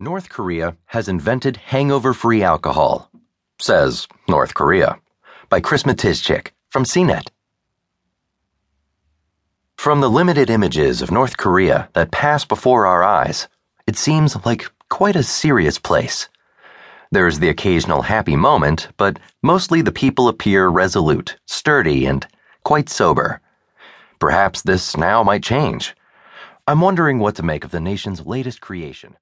North Korea has invented hangover free alcohol, says North Korea, by Chris Matyszczyk from CNET. From the limited images of North Korea that pass before our eyes, it seems like quite a serious place. There's the occasional happy moment, but mostly the people appear resolute, sturdy, and quite sober. Perhaps this now might change. I'm wondering what to make of the nation's latest creation.